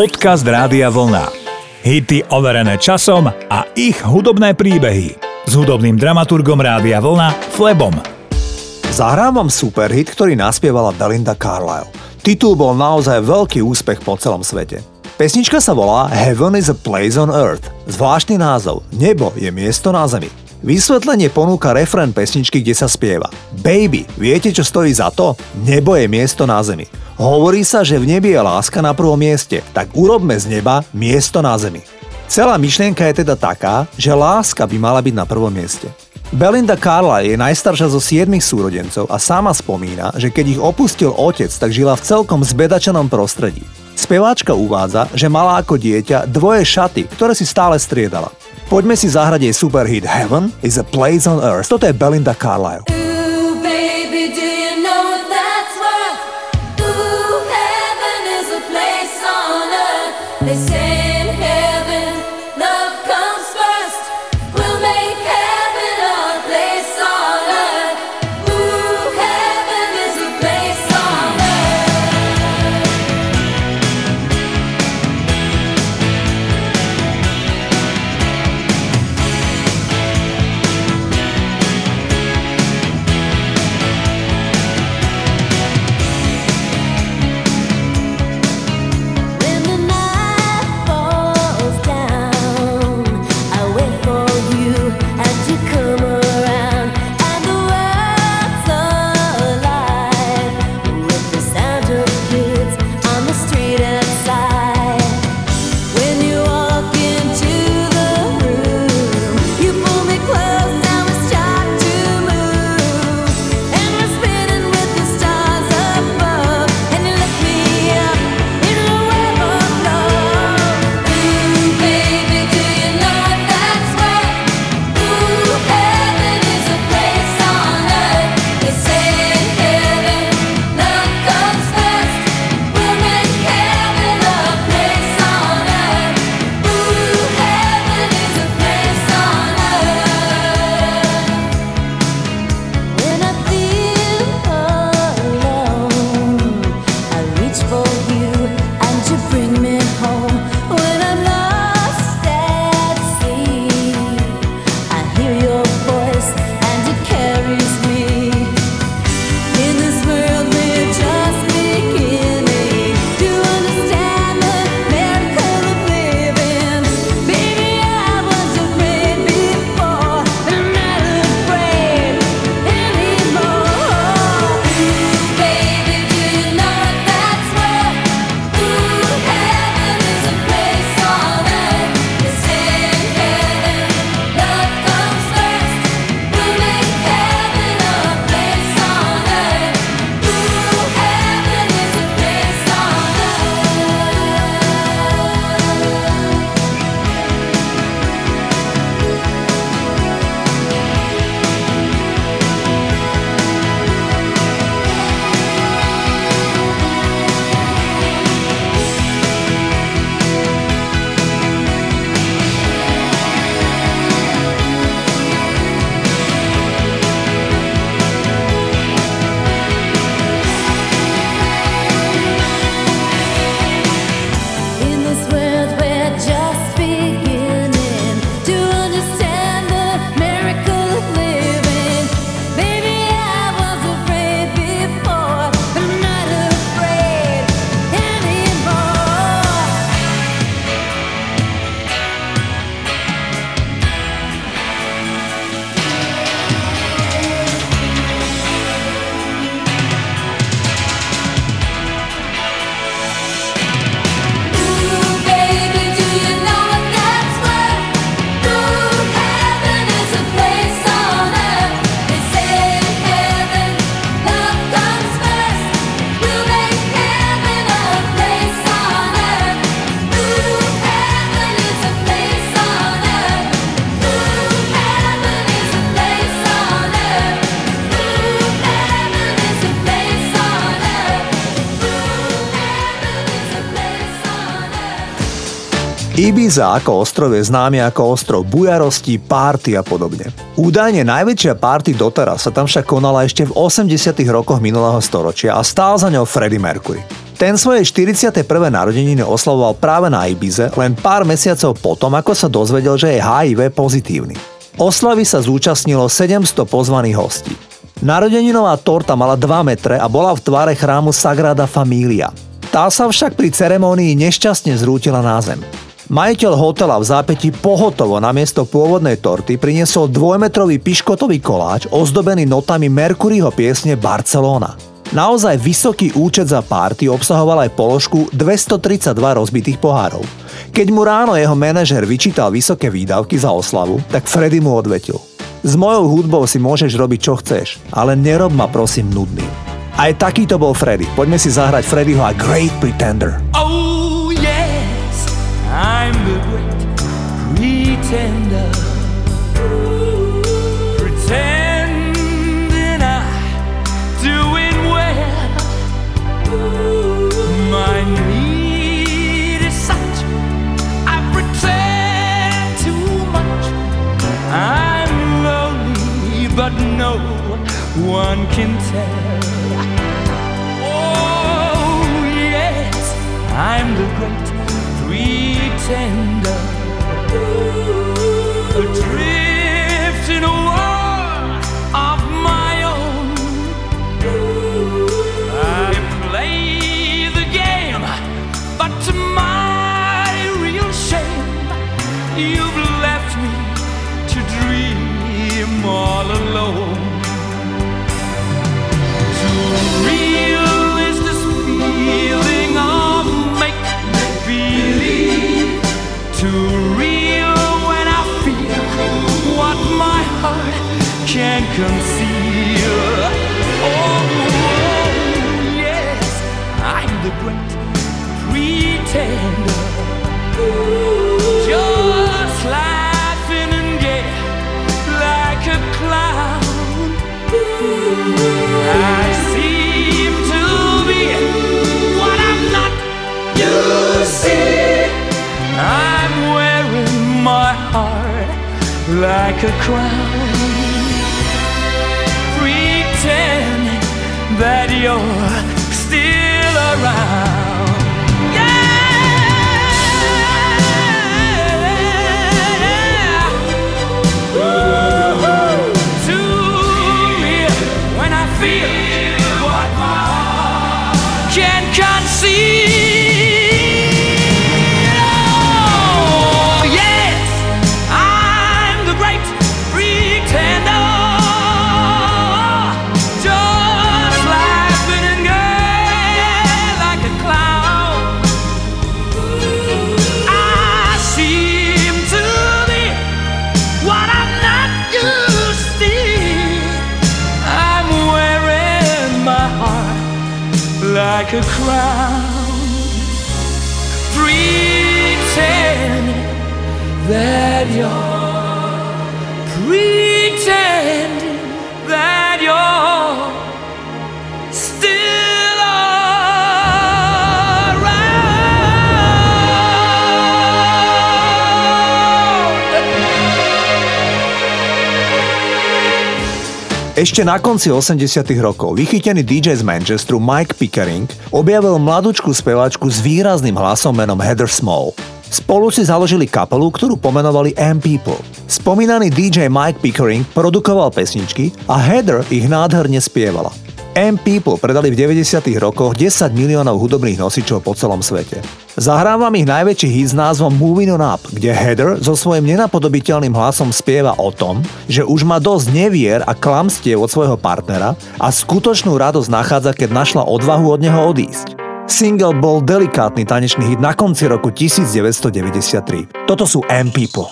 Podcast Rádia Vlna. Hity overené časom a ich hudobné príbehy. S hudobným dramaturgom Rádia Vlna, Flebom. Zahrám vám superhit, ktorý naspievala Belinda Carlisle. Titul bol naozaj veľký úspech po celom svete. Pesnička sa volá Heaven is a place on earth. Zvláštny názov. Nebo je miesto na zemi. Vysvetlenie ponúka refrén pesničky, kde sa spieva Baby, viete čo stojí za to? Nebo je miesto na zemi. Hovorí sa, že v nebi je láska na prvom mieste, tak urobme z neba miesto na zemi. Celá myšlienka je teda taká, že láska by mala byť na prvom mieste. Belinda Carla je najstaršia zo siedmých súrodencov a sama spomína, že keď ich opustil otec, tak žila v celkom zbedačenom prostredí. Speváčka uvádza, že mala ako dieťa dvoje šaty, ktoré si stále striedala. Poďme si zahrať jej superhit Heaven is a Place on Earth. Toto je Belinda Carlisle. Ibiza ako ostrov je známy ako ostrov bujarosti, párty a podobne. Údajne najväčšia párty doteraz sa tam však konala ešte v 80 rokoch minulého storočia a stál za ňou Freddie Mercury. Ten svoje 41. narodeniny oslavoval práve na Ibize len pár mesiacov potom, ako sa dozvedel, že je HIV pozitívny. Oslavy sa zúčastnilo 700 pozvaných hostí. Narodeninová torta mala 2 metre a bola v tvare chrámu Sagrada Familia. Tá sa však pri ceremonii nešťastne zrútila na zem. Majiteľ hotela v zápäti pohotovo namiesto pôvodnej torty priniesol dvojmetrový piškotový koláč ozdobený notami Mercuryho piesne Barcelona. Naozaj vysoký účet za párty obsahoval aj položku 232 rozbitých pohárov. Keď mu ráno jeho manažer vyčítal vysoké výdavky za oslavu, tak Freddy mu odvetil. S mojou hudbou si môžeš robiť čo chceš, ale nerob ma prosím nudný. Aj takýto bol Freddy. Poďme si zahrať Freddyho a Great Pretender. Oh, pretender. Pretending I'm doing well. My need is such, I pretend too much. I'm lonely, but no one can tell. Oh, yes, I'm the great pretender. Conceal. Oh, yes, I'm the great pretender. Just laughing and gay like a clown. I seem to be what I'm not. You see, I'm wearing my heart like a crown, that you're still around. Ešte na konci 80 rokov vychytený DJ z Manchesteru Mike Pickering objavil mladúčku speváčku s výrazným hlasom menom Heather Small. Spolu si založili kapelu, ktorú pomenovali M People. Spomínaný DJ Mike Pickering produkoval pesničky a Heather ich nádherne spievala. M People predali v 90 rokoch 10 miliónov hudobných nosičov po celom svete. Zahrávam ich najväčší hit s názvom Moving On Up, kde Heather so svojím nenapodobiteľným hlasom spieva o tom, že už má dosť nevier a klamstiev od svojho partnera a skutočnú radosť nachádza, keď našla odvahu od neho odísť. Single bol delikátny tanečný hit na konci roku 1993. Toto sú M People.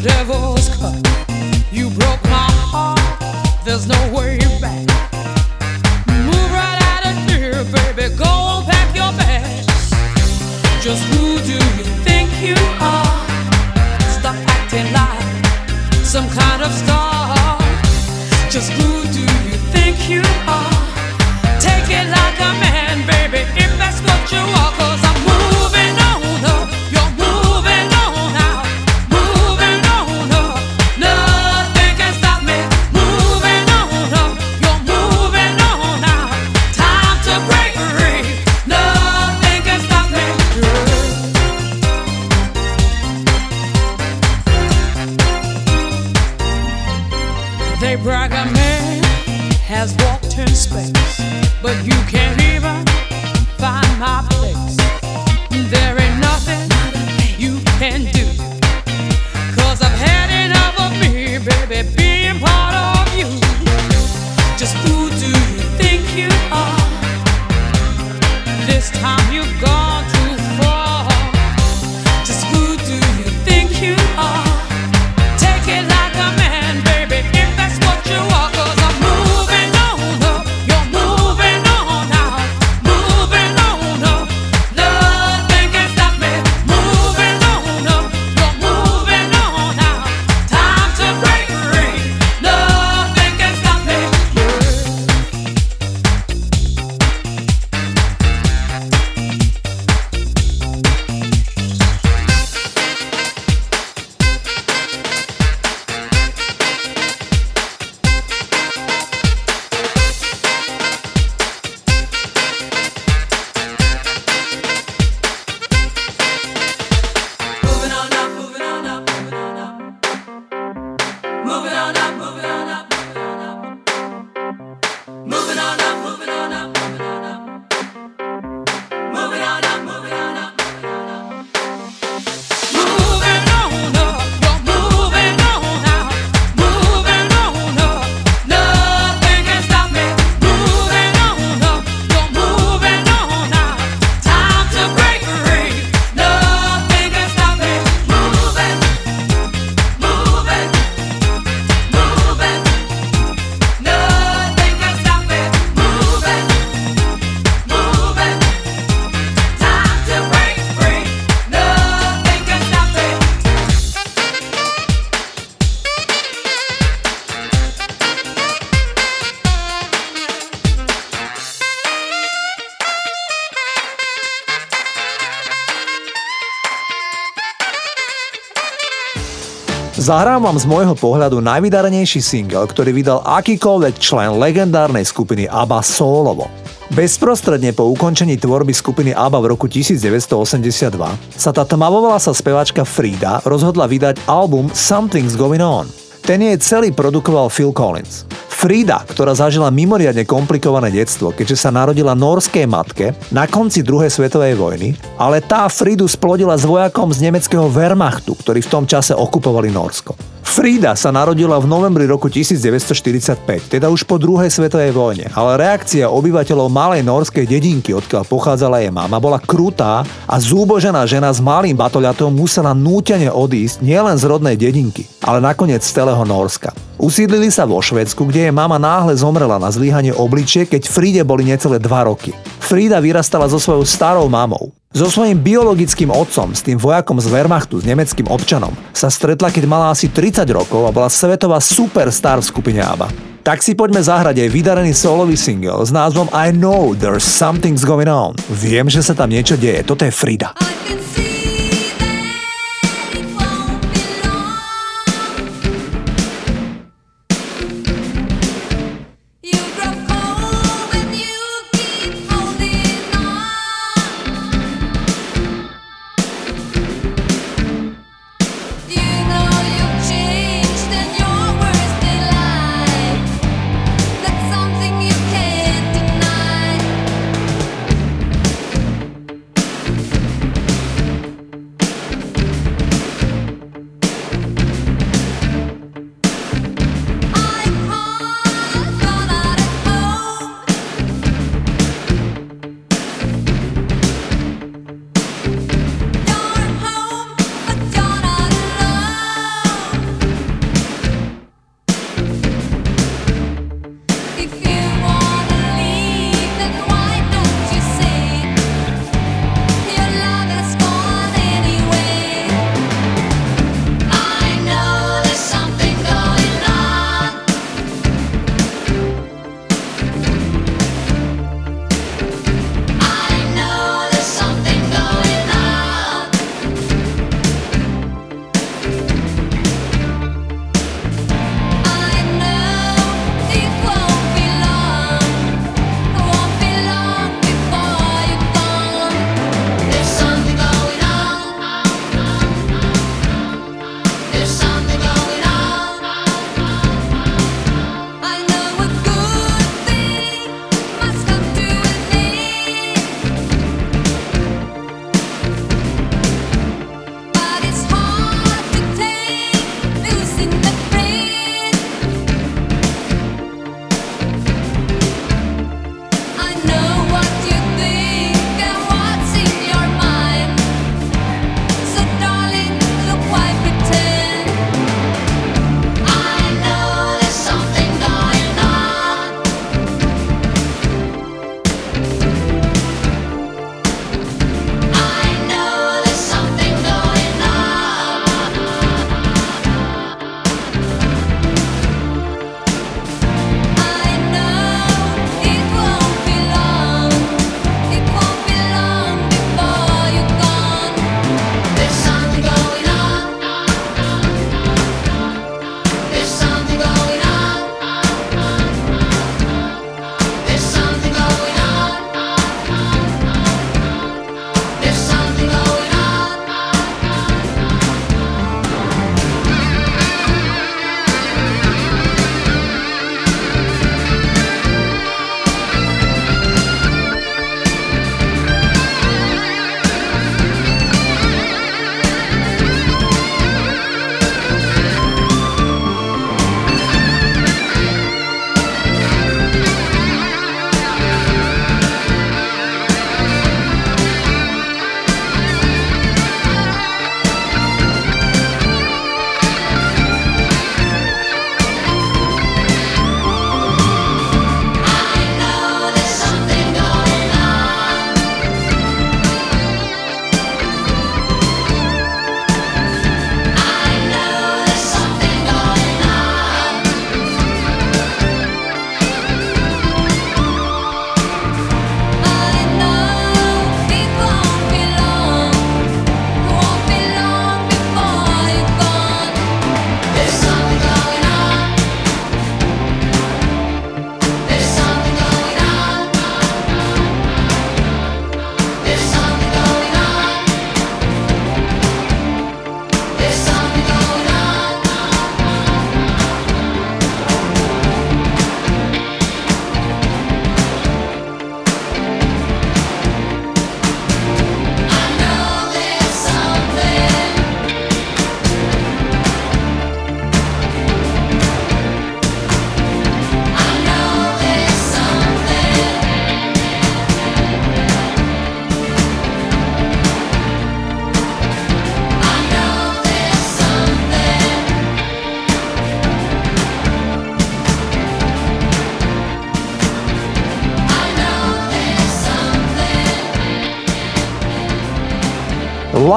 The devil's cut. You broke my heart. There's no way back. Move right out of here, baby. Go pack your bags. Just who do you think you are? Stop acting like some kind of star. Just who do you think you are. Take it like a man, baby, if that's what you are. Cause Zahrám vám z môjho pohľadu najvydarenejší single, ktorý vydal akýkoľvek člen legendárnej skupiny ABBA solovo. Bezprostredne po ukončení tvorby skupiny ABBA v roku 1982 sa tá tmavovala sa speváčka Frida rozhodla vydať album Something's Going On. Ten jej celý produkoval Phil Collins. Frida, ktorá zažila mimoriadne komplikované detstvo, keďže sa narodila norskej matke na konci druhej svetovej vojny, ale tá Fridu splodila s vojakom z nemeckého Wehrmachtu, ktorí v tom čase okupovali Norsko. Frida sa narodila v novembri roku 1945, teda už po druhej svetovej vojne, ale reakcia obyvateľov malej norskej dedinky, odkiaľ pochádzala jej mama, bola krutá a zúbožená žena s malým batoľatom musela nútene odísť nielen z rodnej dedinky, ale nakoniec z celého Norska. Usídlili sa vo Švedsku, kde jej mama náhle zomrela na zlíhanie obličie, keď Fride boli necelé 2 roky. Frida vyrastala so svojou starou mamou. So svojím biologickým otcom, s tým vojakom z Wehrmachtu, s nemeckým občanom, sa stretla, keď mala asi 30 rokov a bola svetová superstar v skupine ABBA. Tak si poďme zahrať jej vydarený solový single s názvom I Know There's Something's Going On. Viem, že sa tam niečo deje. Toto je Frida. I can see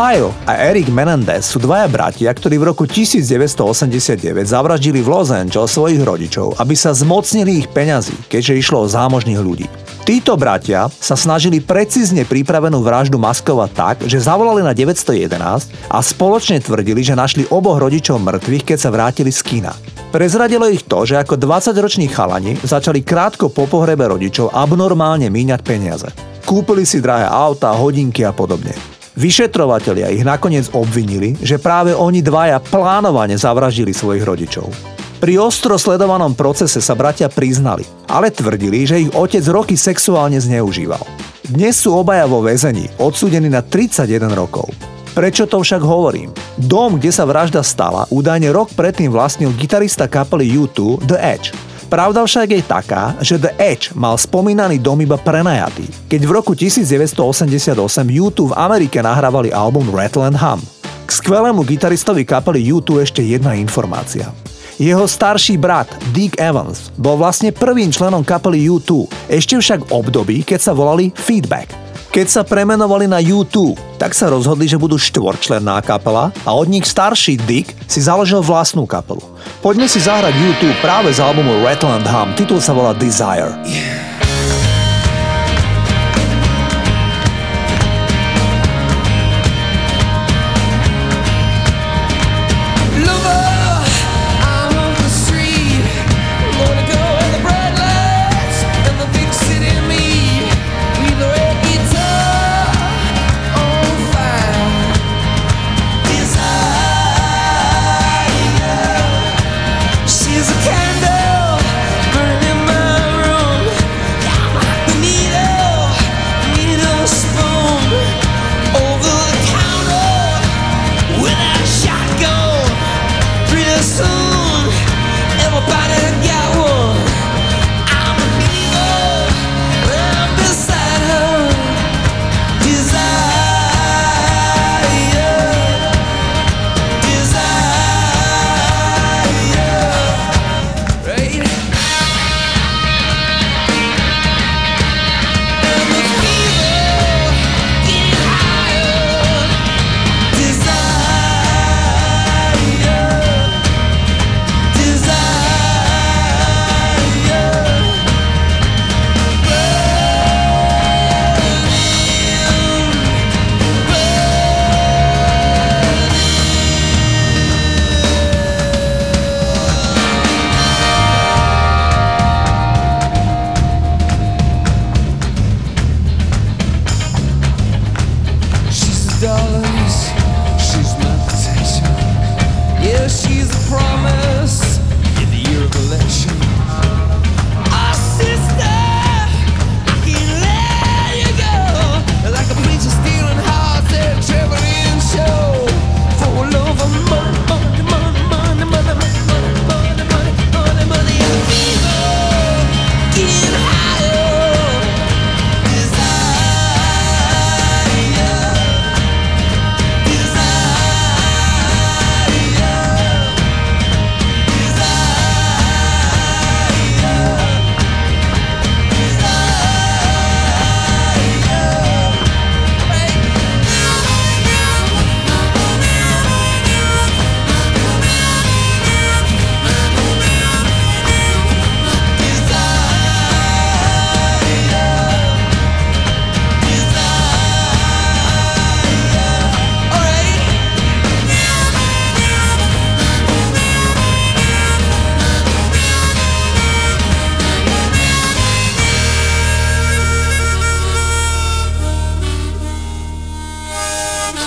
Lyle a Eric Menendez sú dvaja bratia, ktorí v roku 1989 zavraždili v Los Angeles svojich rodičov, aby sa zmocnili ich peňazí, keďže išlo o zámožných ľudí. Títo bratia sa snažili precízne pripravenú vraždu maskovať tak, že zavolali na 911 a spoločne tvrdili, že našli oboch rodičov mŕtvych, keď sa vrátili z kina. Prezradilo ich to, že ako 20-roční chalani začali krátko po pohrebe rodičov abnormálne míňať peniaze. Kúpili si drahé auta, hodinky a podobne. Vyšetrovatelia ich nakoniec obvinili, že práve oni dvaja plánovane zavraždili svojich rodičov. Pri ostro sledovanom procese sa bratia priznali, ale tvrdili, že ich otec roky sexuálne zneužíval. Dnes sú obaja vo väzení, odsúdení na 31 rokov. Prečo to však hovorím? Dom, kde sa vražda stala, údajne rok predtým vlastnil gitarista kapely U2 The Edge. Pravda však je taká, že The Edge mal spomínaný dom iba prenajatý, keď v roku 1988 U2 v Amerike nahrávali album Rattle and Hum. K skvelému gitaristovi kapely U2 ešte jedna informácia. Jeho starší brat, Dick Evans, bol vlastne prvým členom kapely U2, ešte však období, keď sa volali Feedback. Keď sa premenovali na U2, tak sa rozhodli, že budú štvorčlenná kapela a od nich starší Dick si založil vlastnú kapelu. Poďme si zahrať U2 práve z albumu Rattle and Hum, titul sa volá Desire. Lover,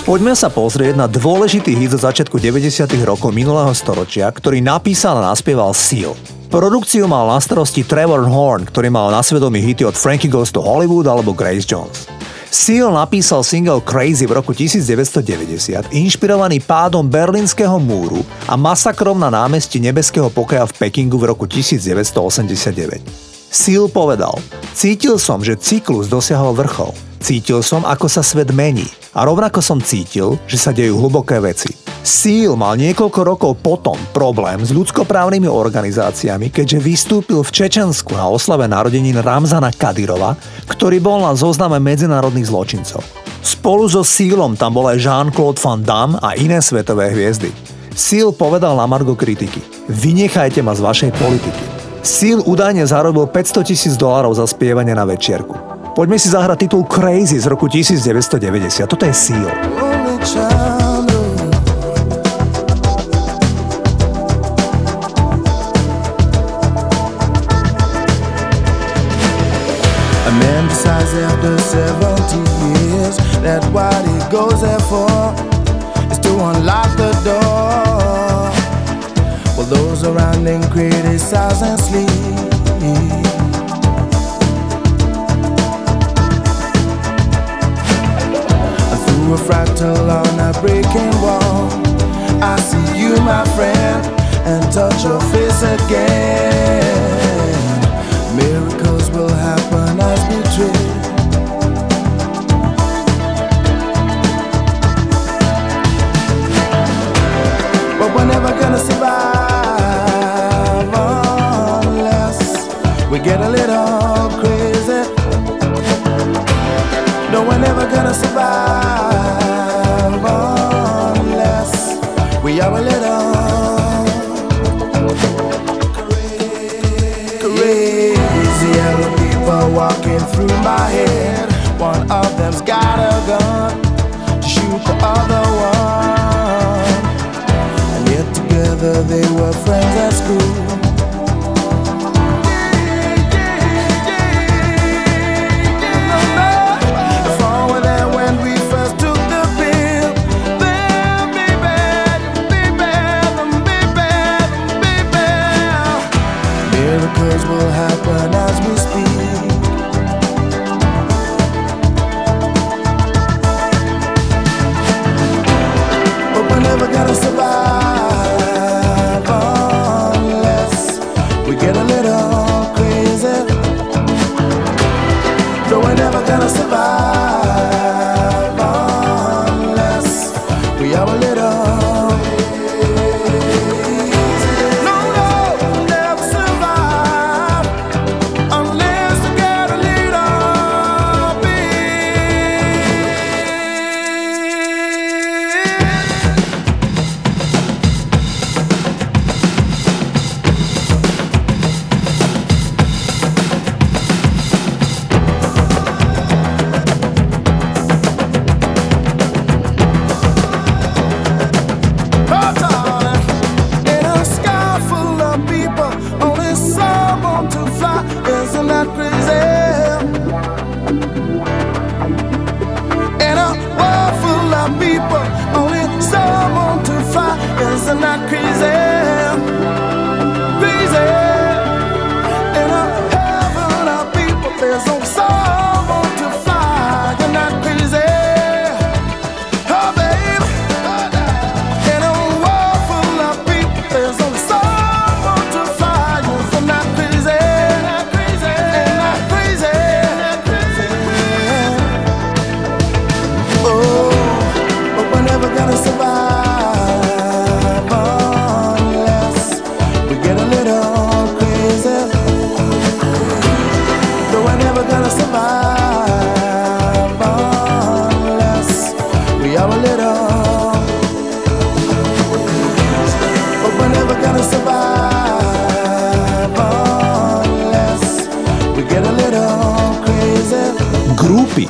Poďme sa pozrieť na dôležitý hit zo začiatku 90. rokov minulého storočia, ktorý napísal a naspieval Seal. Produkciu mal na starosti Trevor Horn, ktorý mal na svedomí hity od Frankie Goes to Hollywood alebo Grace Jones. Seal napísal single Crazy v roku 1990, inšpirovaný pádom berlínskeho múru a masakrom na námestí Nebeského pokoja v Pekingu v roku 1989. Seal povedal, cítil som, že cyklus dosiahol vrchol. Cítil som, ako sa svet mení a rovnako som cítil, že sa dejú hlboké veci. Seal mal niekoľko rokov potom problém s ľudskoprávnymi organizáciami, keďže vystúpil v Čečensku na oslave narodenín Ramzana Kadyrova, ktorý bol na zozname medzinárodných zločincov. Spolu so Sealom tam bol aj Jean-Claude Van Damme a iné svetové hviezdy. Seal povedal na Margo kritiky Vynechajte ma z vašej politiky. Seal údajne zarobil 500 tisíc dolárov za spievanie na večierku. Poďme si zahrať titul Crazy z roku 1990. Toto je Seal. Walking through my head. One of them's got a gun to shoot the other one. And yet together they were friends at school.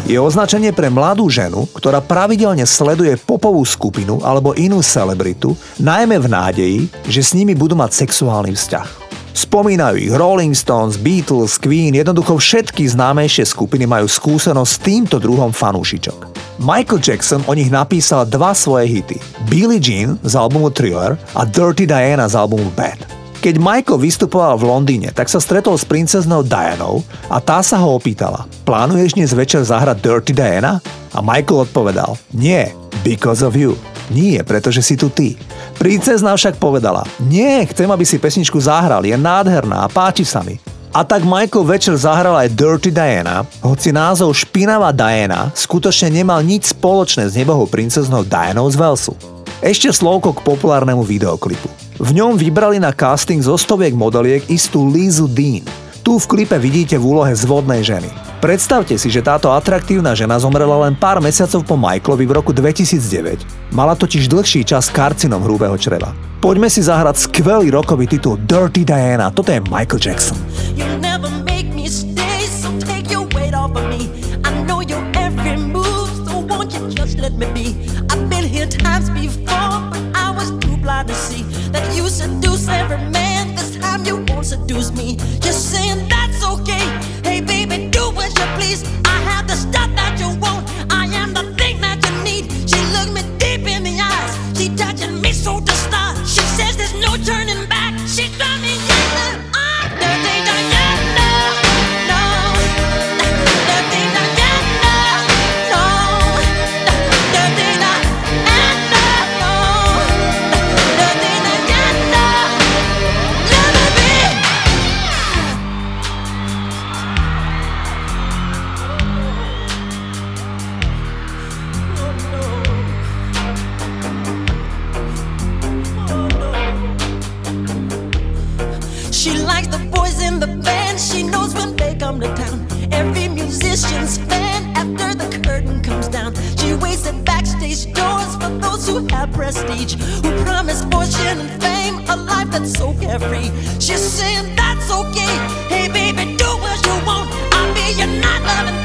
Je označenie pre mladú ženu, ktorá pravidelne sleduje popovú skupinu alebo inú celebritu, najmä v nádeji, že s nimi budú mať sexuálny vzťah. Spomínajú ich Rolling Stones, Beatles, Queen, jednoducho všetky známejšie skupiny majú skúsenosť s týmto druhom fanúšičok. Michael Jackson o nich napísal dva svoje hity. Billie Jean z albumu Thriller a Dirty Diana z albumu Bad. Keď Michael vystupoval v Londýne, tak sa stretol s princeznou Dianou a tá sa ho opýtala Plánuješ dnes večer zahrať Dirty Diana? A Michael odpovedal Nie, because of you. Nie, pretože si tu ty. Princezna však povedala Nie, chcem, aby si pesničku zahral, je nádherná a páči sa mi. A tak Michael večer zahral aj Dirty Diana, hoci názov Špinavá Diana skutočne nemal nič spoločné s nebohou princeznou Dianou z Velsu. Ešte slovko k populárnemu videoklipu. V ňom vybrali na casting zo stoviek modeliek istú Lizu Dean. Tu v klipe vidíte v úlohe zvodnej ženy. Predstavte si, že táto atraktívna žena zomrela len pár mesiacov po Michaelovi v roku 2009. Mala totiž dlhší čas karcinom hrubého čreva. Poďme si zahrať skvelý rokový titul Dirty Diana. Toto je Michael Jackson. That's so carefree. She's saying that's okay. Hey baby, do what you want. I'll be your night loving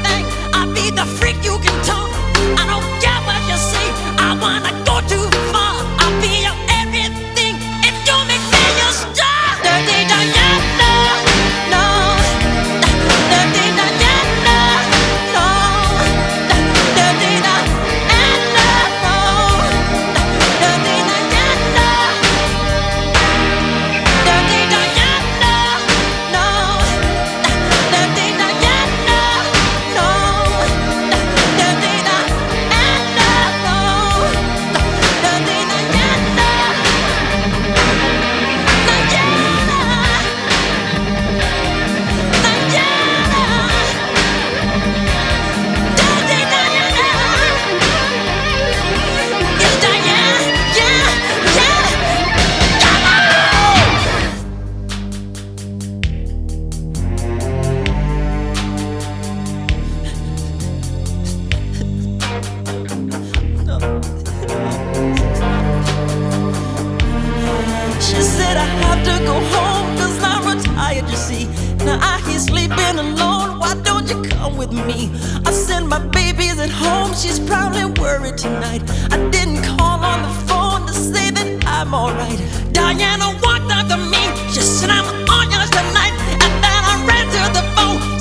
She said I have to go home cause I'm retired, you see. Now I hear sleeping alone, why don't you come with me? I said my baby's at home, she's probably worried tonight. I didn't call on the phone to say that I'm alright. Diana walked up to me, she said I'm all yours tonight. And then I ran to the phone,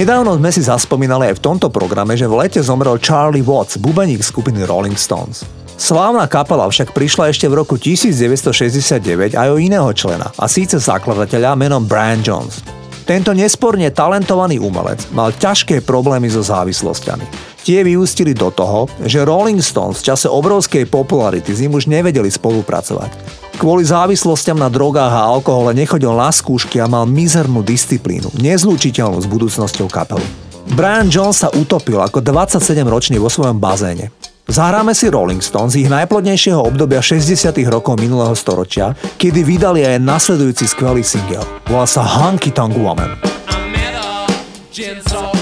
Nedávno sme si zaspomínali aj v tomto programe, že v lete zomrel Charlie Watts, bubeník skupiny Rolling Stones. Slávna kapela však prišla ešte v roku 1969 aj o iného člena, a síce zakladateľa menom Brian Jones. Tento nesporne talentovaný umelec mal ťažké problémy so závislosťami. Tie vyústili do toho, že Rolling Stones v čase obrovskej popularity s ním už nevedeli spolupracovať. Kvôli závislostiam na drogách a alkohole nechodil na skúšky a mal mizernú disciplínu, nezlúčiteľnú s budúcnosťou kapely. Brian Jones sa utopil ako 27-ročný vo svojom bazéne. Zahráme si Rolling Stones z ich najplodnejšieho obdobia 60 rokov minulého storočia, kedy vydali aj nasledujúci skvelý single. Volá sa Hunky Tongue Woman. I met a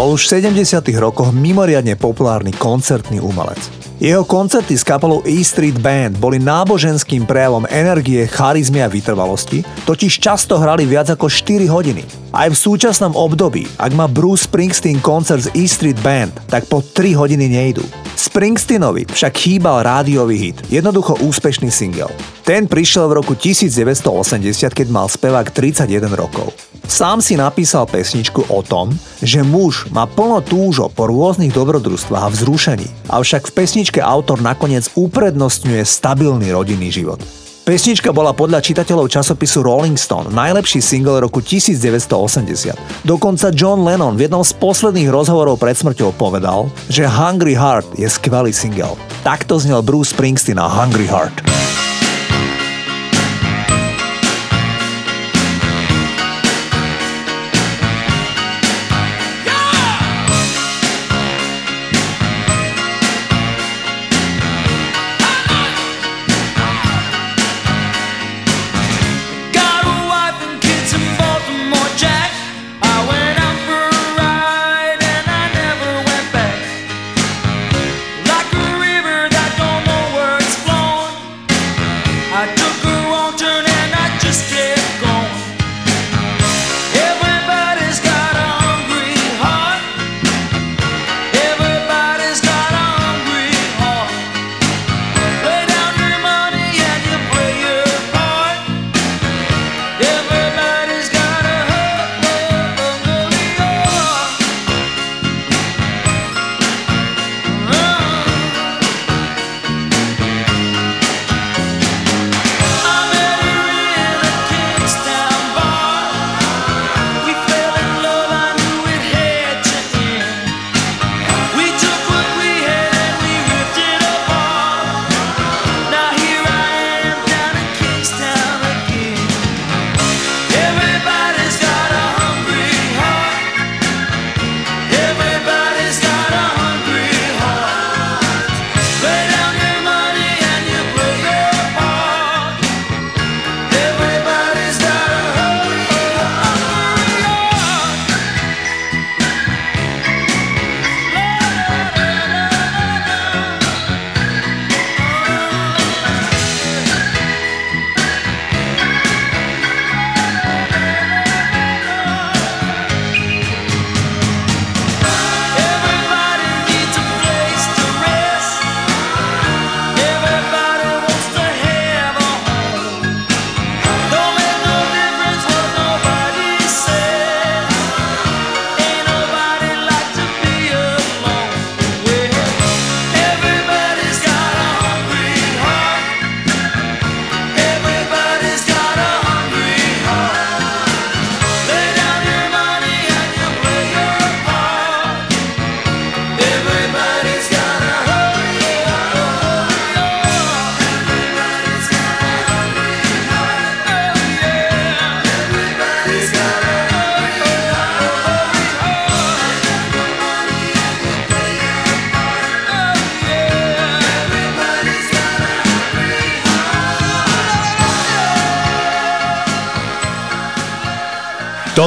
bol už v 70 rokoch mimoriadne populárny koncertný umelec. Jeho koncerty s kapelou E Street Band boli náboženským prejavom energie, charizmy a vytrvalosti, totiž často hrali viac ako 4 hodiny. Aj v súčasnom období, ak má Bruce Springsteen koncert z E Street Band, tak po 3 hodiny nejdú. Springsteenovi však chýbal rádiový hit, jednoducho úspešný single. Ten prišiel v roku 1980, keď mal spevák 31 rokov. Sám si napísal pesničku o tom, že muž má plno túžo po rôznych dobrodružstvách a vzrušení, avšak v pesničke autor nakoniec uprednostňuje stabilný rodinný život. Pesnička bola podľa čitateľov časopisu Rolling Stone najlepší single roku 1980. Dokonca John Lennon v jednom z posledných rozhovorov pred smrťou povedal, že Hungry Heart je skvelý single. Takto znel Bruce Springsteen na Hungry Heart.